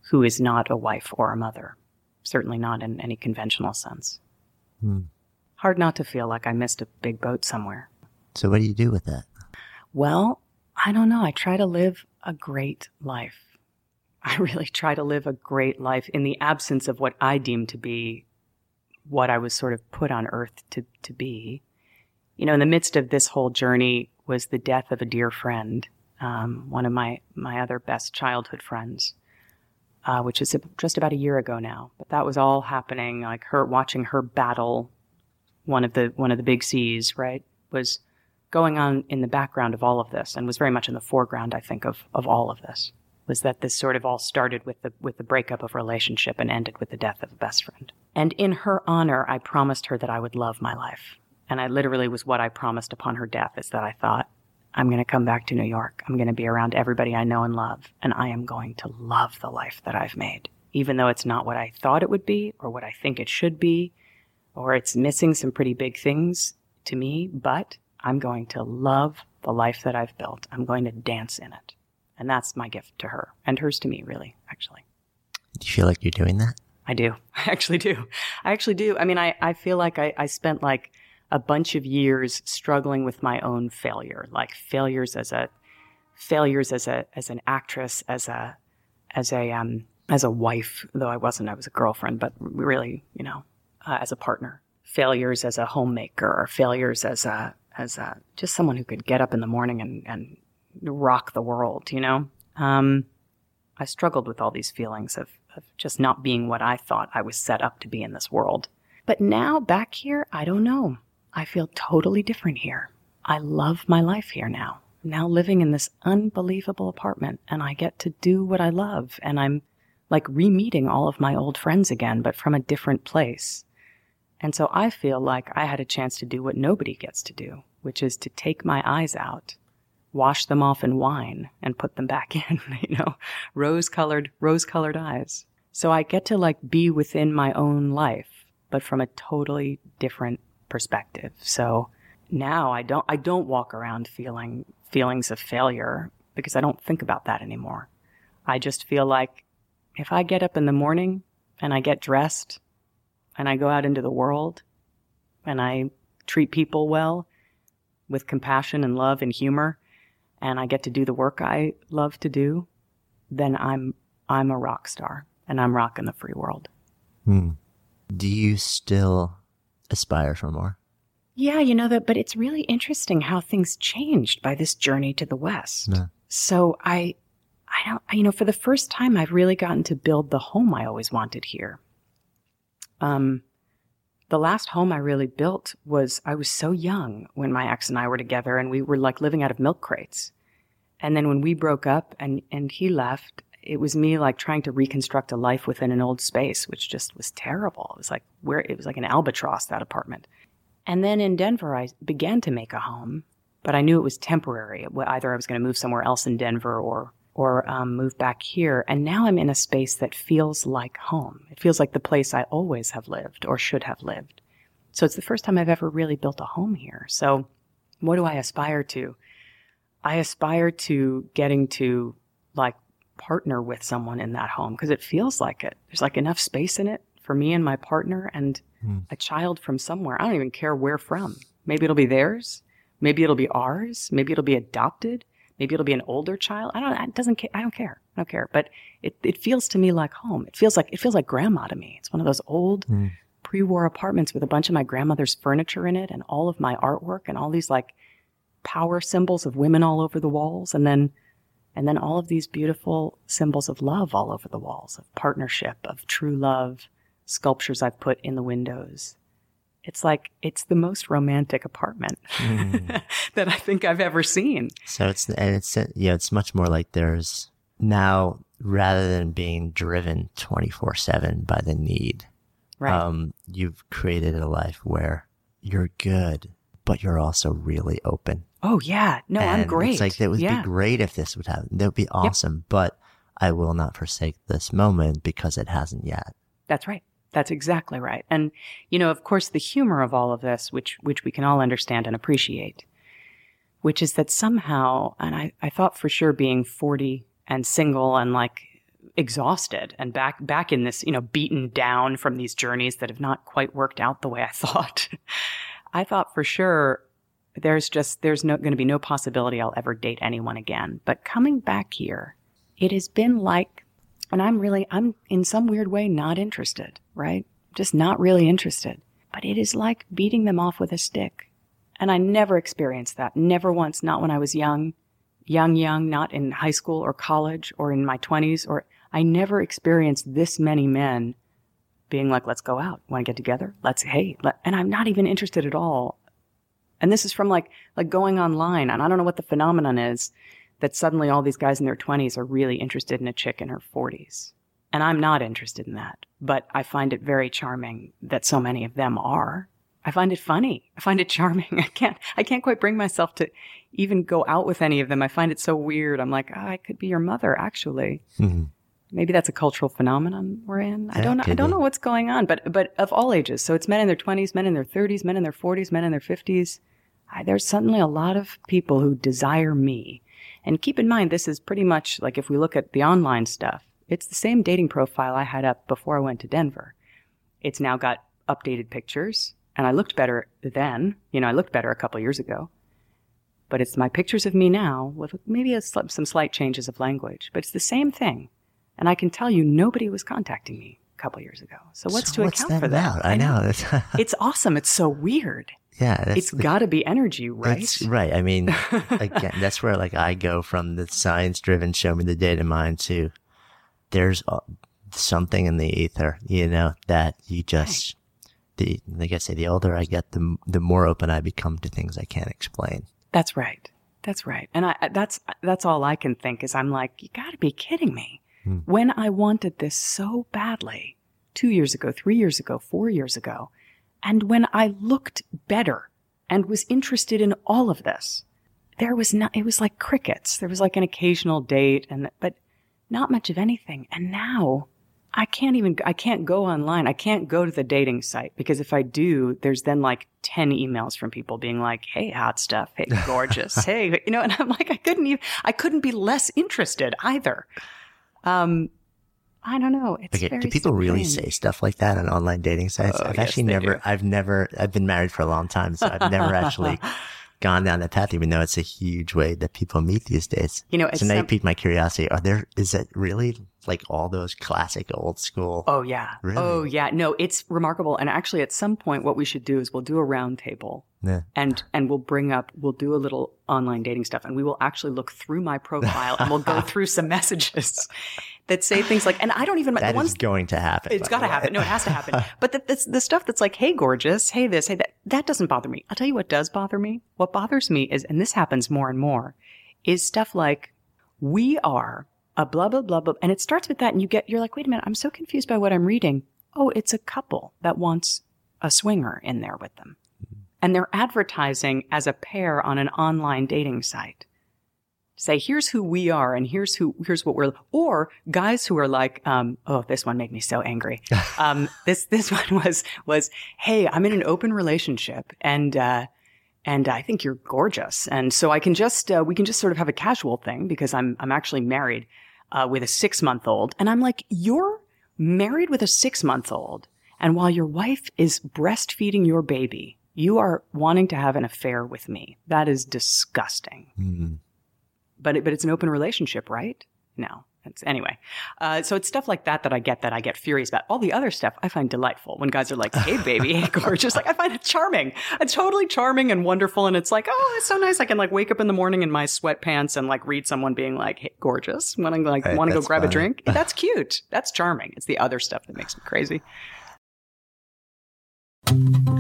who is not a wife or a mother, certainly not in any conventional sense. Hmm. Hard not to feel like I missed a big boat somewhere. So, what do you do with that? Well, I don't know. I try to live a great life. <laughs> I really try to live a great life in the absence of what I deem to be what I was sort of put on earth to, to be. You know, in the midst of this whole journey was the death of a dear friend, um, one of my, my other best childhood friends, uh, which is just about a year ago now. But that was all happening, like her watching her battle one of the one of the big C's, right, was going on in the background of all of this and was very much in the foreground, I think, of, of all of this. Was that this sort of all started with the with the breakup of relationship and ended with the death of a best friend. And in her honor, I promised her that I would love my life. And I literally was what I promised upon her death is that I thought, I'm going to come back to New York. I'm going to be around everybody I know and love, and I am going to love the life that I've made. Even though it's not what I thought it would be or what I think it should be, or it's missing some pretty big things to me, but I'm going to love the life that I've built. I'm going to dance in it. And that's my gift to her and hers to me, really, actually. Do you feel like you're doing that? I do. <laughs> I actually do. I actually do. I mean, I, I feel like I, I spent like a bunch of years struggling with my own failure, like failures as a failures as a as an actress, as a as a um as a wife, though I wasn't, I was a girlfriend, but really, you know, uh, as a partner, failures as a homemaker, or failures as a as a just someone who could get up in the morning and and rock the world. You know, um, I struggled with all these feelings of, of just not being what I thought I was set up to be in this world. But now back here, I don't know. I feel totally different here. I love my life here now. I'm now living in this unbelievable apartment and I get to do what I love and I'm like re-meeting all of my old friends again, but from a different place. And so I feel like I had a chance to do what nobody gets to do, which is to take my eyes out, wash them off in wine and put them back <laughs> in, you know, rose colored, rose colored eyes. So I get to like be within my own life, but from a totally different perspective. So now I don't, I don't walk around feeling feelings of failure because I don't think about that anymore. I just feel like if I get up in the morning and I get dressed and I go out into the world and I treat people well with compassion and love and humor and I get to do the work I love to do, then I'm I'm a rock star and I'm rocking the free world. Hmm. Do you still aspire for more? Yeah, you know that, but it's really interesting how things changed by this journey to the West. Yeah. So I, I don't, you know, for the first time, I've really gotten to build the home I always wanted here. Um, the last home I really built was I was so young when my ex and I were together and we were like living out of milk crates. And then when we broke up and, and he left, it was me like trying to reconstruct a life within an old space, which just was terrible. It was like where it was like an albatross, that apartment. And then in Denver, I began to make a home, but I knew it was temporary. Either I was going to move somewhere else in Denver or or um, move back here. And now I'm in a space that feels like home. It feels like the place I always have lived or should have lived. So it's the first time I've ever really built a home here. So what do I aspire to? I aspire to getting to like partner with someone in that home because it feels like it. There's like enough space in it for me and my partner and mm. a child from somewhere. I don't even care where from. Maybe it'll be theirs. Maybe it'll be ours. Maybe it'll be adopted. Maybe it'll be an older child. I don't. It doesn't. I don't care. I don't care. But it it feels to me like home. It feels like it feels like grandma to me. It's one of those old mm. pre-war apartments with a bunch of my grandmother's furniture in it and all of my artwork and all these like power symbols of women all over the walls and then and then all of these beautiful symbols of love all over the walls of partnership of true love sculptures I've put in the windows it's like it's the most romantic apartment mm. <laughs> that I think I've ever seen. So it's and it's yeah, it's much more like there's now rather than being driven 24/7 by the need. Right. Um, you've created a life where you're good, but you're also really open. Oh yeah. No, and I'm great. It's like it would yeah. be great if this would happen. That would be awesome, yep. but I will not forsake this moment because it hasn't yet. That's right. That's exactly right. And, you know, of course, the humor of all of this, which, which we can all understand and appreciate, which is that somehow, and I, I thought for sure being 40 and single and like exhausted and back, back in this, you know, beaten down from these journeys that have not quite worked out the way I <laughs> thought. I thought for sure there's just, there's no, going to be no possibility I'll ever date anyone again. But coming back here, it has been like and I'm really, I'm in some weird way not interested, right? Just not really interested. But it is like beating them off with a stick. And I never experienced that. Never once, not when I was young, young, young, not in high school or college or in my 20s, or I never experienced this many men being like, let's go out. Want to get together? Let's, hey, let, and I'm not even interested at all. And this is from like, like going online. And I don't know what the phenomenon is that suddenly all these guys in their 20s are really interested in a chick in her 40s. And I'm not interested in that, but I find it very charming that so many of them are. I find it funny. I find it charming. <laughs> I can't, I can't quite bring myself to even go out with any of them. I find it so weird. I'm like, oh, I could be your mother, actually. Mhm. Maybe that's a cultural phenomenon we're in. I don't know. I don't know what's going on, but but of all ages. So it's men in their 20s, men in their 30s, men in their 40s, men in their 50s. I, there's suddenly a lot of people who desire me. And keep in mind, this is pretty much like if we look at the online stuff, it's the same dating profile I had up before I went to Denver. It's now got updated pictures, and I looked better then. You know, I looked better a couple years ago. But it's my pictures of me now with maybe a, some slight changes of language, but it's the same thing. And I can tell you, nobody was contacting me a couple years ago. So what's So to what's account for that? about? I know. <laughs> It's awesome. It's so weird. Yeah, that's it's got to be energy, right? It's right. I mean, <laughs> again, that's where like I go from the science driven show me the data mind to there's something in the ether, you know, that you just, the, like I say, the older I get, the, the more open I become to things I can't explain. That's right. That's right. And I, that's, that's all I can think is I'm like, you got to be kidding me. Hmm. When I wanted this so badly, two years ago, three years ago, four years ago, and when I looked better and was interested in all of this, there was not, it was like crickets. There was like an occasional date and, but not much of anything. And now I can't even, I can't go online. I can't go to the dating site because if I do, there's then like 10 emails from people being like, Hey, hot stuff. Hey, <laughs> gorgeous. hey, you know, and I'm like, I couldn't even, I couldn't be less interested either. Um, I don't know. It's Okay, very do people really say stuff like that on online dating sites? Oh, I've yes, actually never, do. I've never, I've been married for a long time, so I've never actually <laughs> gone down that path, even though it's a huge way that people meet these days. You know, so it's now you piqued my curiosity. Are there, is it really like all those classic old school? Oh yeah. Really? Oh yeah. No, it's remarkable. And actually at some point what we should do is we'll do a roundtable. Yeah. and and we'll bring up we'll do a little online dating stuff and we will actually look through my profile and we'll go <laughs> through some messages that say things like and I don't even <sighs> That the is ones going to happen. it's got to happen. No, it has to happen. <laughs> But the, the, the stuff that's like, hey, gorgeous, hey, this, hey, that, that doesn't bother me. I'll tell you what does bother me. What bothers me is, and this happens more and more, is stuff like, we are a blah, blah, blah, blah. And it starts with that, and you get, you're like, wait a minute, I'm so confused by what I'm reading. Oh, it's a couple that wants a swinger in there with them. Mm. And they're advertising as a pair on an online dating site say here's who we are and here's who here's what we're or guys who are like um oh this one made me so angry <laughs> um this this one was was hey i'm in an open relationship and uh and I think you're gorgeous. And so I can just, uh, we can just sort of have a casual thing because I'm, I'm actually married, uh, with a six month old. And I'm like, you're married with a six month old. And while your wife is breastfeeding your baby, you are wanting to have an affair with me. That is disgusting. Mm. But it, but it's an open relationship, right? No. It's, anyway, uh, so it's stuff like that that I get that I get furious about. All the other stuff I find delightful when guys are like, "Hey, baby, <laughs> <laughs> hey, gorgeous." Like I find it charming. It's totally charming and wonderful, and it's like, oh, it's so nice. I can like wake up in the morning in my sweatpants and like read someone being like, "Hey, gorgeous," when I'm like Right, want to go grab a drink. <laughs> That's cute. That's charming. It's the other stuff that makes me crazy.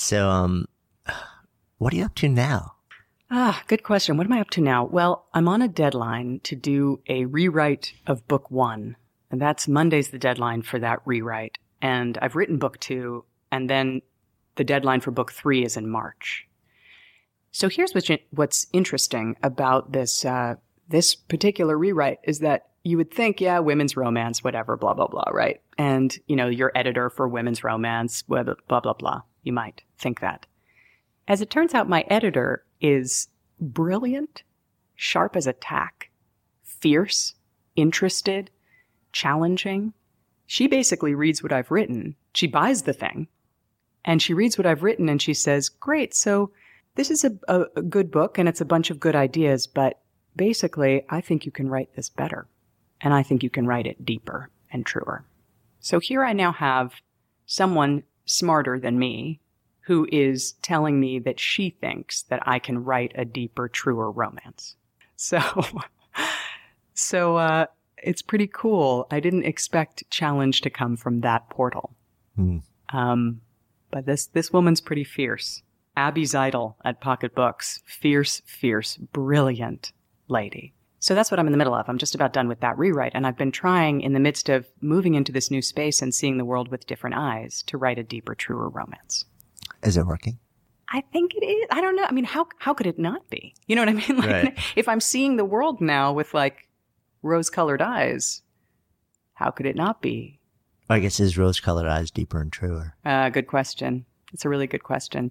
So, um, what are you up to now? Ah, good question. What am I up to now? Well, I'm on a deadline to do a rewrite of book one. And that's Monday's the deadline for that rewrite. And I've written book two, and then the deadline for book three is in March. So here's what's, interesting about this, uh, this particular rewrite is that you would think, yeah, women's romance, whatever, blah, blah, blah, right? And, you know, your editor for women's romance, blah, blah, blah, blah. You might think that. As it turns out, my editor is brilliant, sharp as a tack, fierce, interested, challenging. She basically reads what I've written. She buys the thing and she reads what I've written and she says, Great, so this is a, a, a good book and it's a bunch of good ideas, but basically, I think you can write this better. And I think you can write it deeper and truer. So here I now have someone smarter than me who is telling me that she thinks that I can write a deeper, truer romance. So, <laughs> so, uh, it's pretty cool. I didn't expect challenge to come from that portal. Hmm. Um, but this, this woman's pretty fierce. Abby Zidle at Pocket Books. Fierce, fierce, brilliant lady. So that's what I'm in the middle of. I'm just about done with that rewrite. And I've been trying in the midst of moving into this new space and seeing the world with different eyes to write a deeper, truer romance. Is it working? I think it is. I don't know. I mean, how, how could it not be? You know what I mean? <laughs> Like, Right. if I'm seeing the world now with like rose colored eyes, how could it not be? I guess his rose colored eyes deeper and truer. Uh, good question. It's a really good question.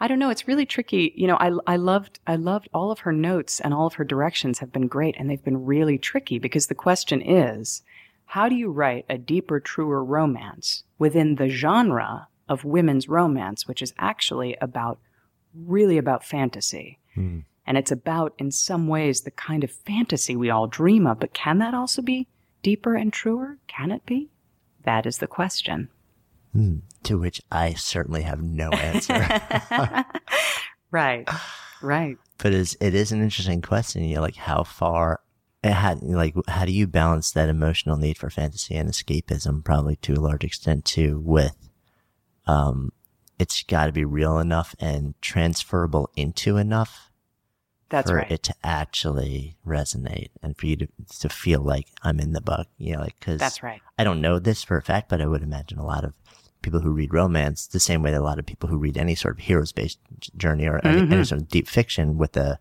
I don't know. It's really tricky. You know, I, I loved, I loved all of her notes and all of her directions have been great and they've been really tricky because the question is, how do you write a deeper, truer romance within the genre of women's romance, which is actually about, really about fantasy? Hmm. And it's about, in some ways, the kind of fantasy we all dream of. But can that also be deeper and truer? Can it be? That is the question. To which I certainly have no answer. <laughs> right. Right. but it's, it is an interesting question. You know, like how far it had, like, how do you balance that emotional need for fantasy and escapism, probably to a large extent too, with, um, it's got to be real enough and transferable into enough That's for right. it to actually resonate and for you to, to feel like I'm in the book, you know, like, cause That's right. I don't know this for a fact, but I would imagine a lot of people who read romance, the same way that a lot of people who read any sort of heroes based journey or any, any sort of deep fiction with a,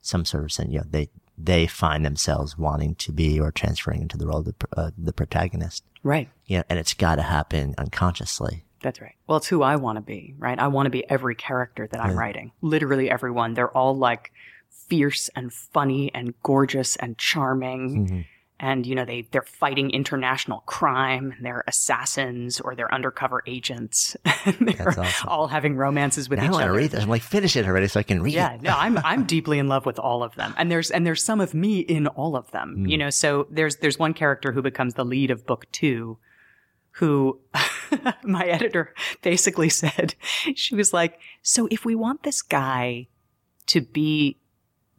some sort of sense, you know, they, they find themselves wanting to be or transferring into the role of the, uh, the protagonist. Right. You know, and it's got to happen unconsciously. That's right. Well, it's who I want to be, right? I want to be every character that I'm writing. Literally everyone. They're all like fierce and funny and gorgeous and charming. And you know they they're fighting international crime they're assassins or they're undercover agents <laughs> they're That's awesome. all having romances with Now I each to other read this. I'm like, finish it already so I can read it. yeah it. no i'm i'm deeply in love with all of them and there's and there's some of me in all of them Hmm. you know so there's there's one character who becomes the lead of book 2 who <laughs> my editor basically <laughs> said she was like so if we want this guy to be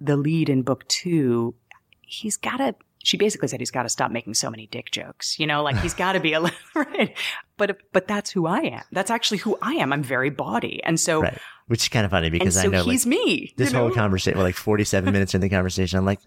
the lead in book 2 he's got to she basically said he's got to stop making so many dick jokes you know like he's got to be a <laughs> little right but but that's who i am that's actually who i am i'm very bawdy and so Right. Which is kind of funny because so I know like, he's me this whole know? conversation, well, like 47 minutes in the conversation, I'm like,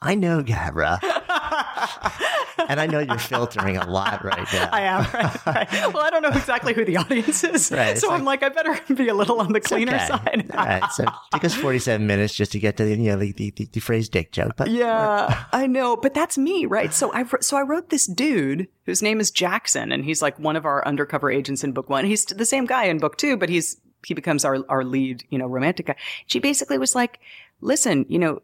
I know Gabra. <laughs> and I know you're filtering a lot right now. I am right, right. Well, I don't know exactly who the audience is, Right, so I'm like, I better be a little on the cleaner Okay. side. All right. So it took us 47 minutes just to get to the, you know, the, the, the, the phrase dick joke. But Yeah, I know, but that's me, right? So I so I wrote this dude whose name is Jackson, and he's like one of our undercover agents in book one. He's the same guy in book two, but he's he becomes our our lead, you know, romantic guy. She basically was like, "Listen, you know."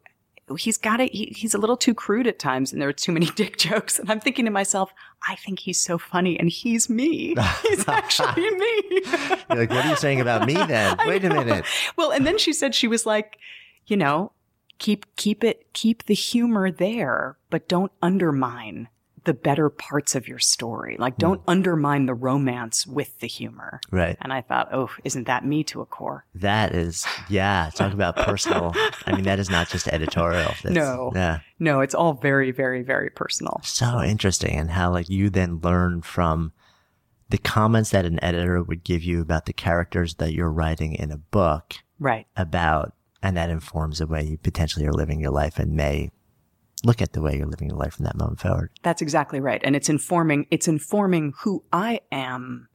He's got it. He, he's a little too crude at times, and there are too many <laughs> dick jokes. And I'm thinking to myself, I think he's so funny, and he's me. <laughs> He's actually me. you're like, what are you saying about me then? <laughs> Wait a minute. Well, and then she said she was like, you know, keep keep it keep the humor there, but don't undermine the better parts of your story. Like hmm. don't undermine the romance with the humor. Right. And I thought, oh, isn't that me to a core? That is, yeah, talk about personal. I mean, that is not just editorial. That's, No. Yeah. No, it's all very, very, very personal. So interesting. And how, like, you then learn from the comments that an editor would give you about the characters that you're writing in a book Right. about, and that informs the way you potentially are living your life and may look at the way you're living your life from that moment forward. That's exactly right. And it's informing it's informing who I am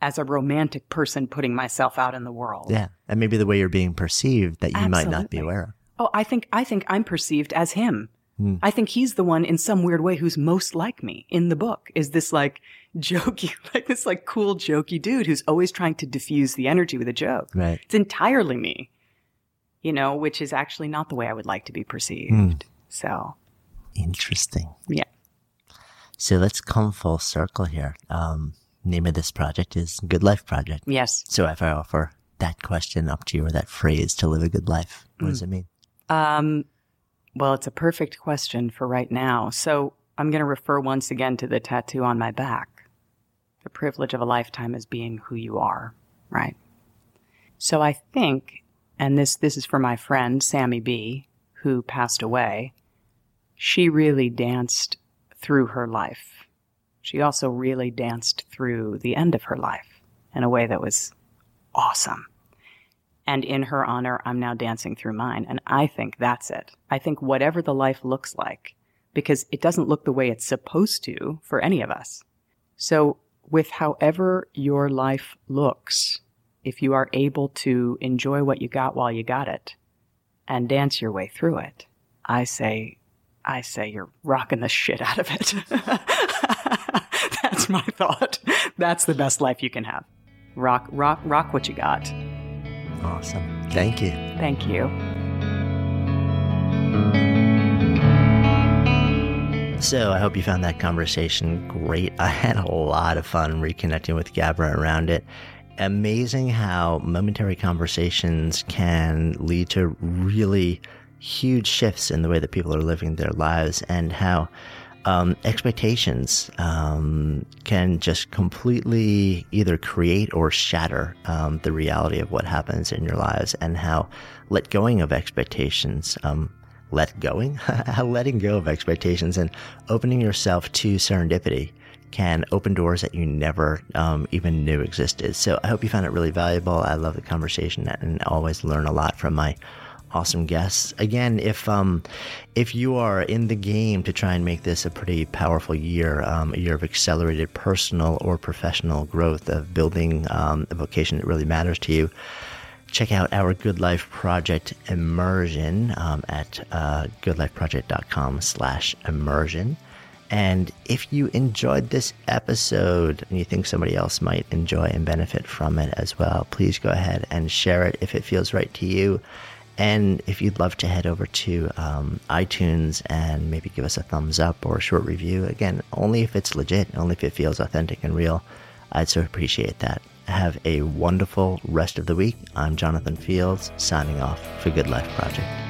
as a romantic person putting myself out in the world. Yeah. And maybe the way you're being perceived that you might not be aware of. Oh, I think I think I'm perceived as him. Hmm. I think he's the one in some weird way who's most like me in the book. Is this like <laughs> jokey, like this like cool jokey dude who's always trying to diffuse the energy with a joke. Right. It's entirely me. You know, which is actually not the way I would like to be perceived. So, Interesting. yeah. So let's come full circle here. Um, name of this project is Good Life Project. Yes. So if I offer that question up to you or that phrase to live a good life, what Hmm. does it mean? Um, well, it's a perfect question for right now. So I'm going to refer once again to the tattoo on my back. The privilege of a lifetime is being who you are, right? So I think, and this this is for my friend Sammy B, who passed away. She really danced through her life. She also really danced through the end of her life in a way that was awesome. And in her honor, I'm now dancing through mine. And I think that's it. I think whatever the life looks like, because it doesn't look the way it's supposed to for any of us. So, with however your life looks, if you are able to enjoy what you got while you got it and dance your way through it, I say, I say you're rocking the shit out of it. <laughs> That's my thought. That's the best life you can have. Rock, rock, rock what you got. Awesome. Thank you. Thank you. So I hope you found that conversation great. I had a lot of fun reconnecting with Gabra around it. Amazing how momentary conversations can lead to really huge shifts in the way that people are living their lives and how um, expectations um, can just completely either create or shatter um, the reality of what happens in your lives and how let going of expectations um, let going, <laughs> how letting go of expectations and opening yourself to serendipity can open doors that you never um, even knew existed. So I hope you found it really valuable. I love the conversation and always learn a lot from my awesome guests. Again, if um, if you are in the game to try and make this a pretty powerful year, um, a year of accelerated personal or professional growth, of building um, a vocation that really matters to you check out our Good Life Project immersion um, at uh, goodlifeproject.com slash immersion. And if you enjoyed this episode and you think somebody else might enjoy and benefit from it as well, please go ahead and share it if it feels right to you. And if you'd love to head over to um, iTunes and maybe give us a thumbs up or a short review, again, only if it's legit, only if it feels authentic and real, I'd so appreciate that. Have a wonderful rest of the week. I'm Jonathan Fields, signing off for Good Life Project.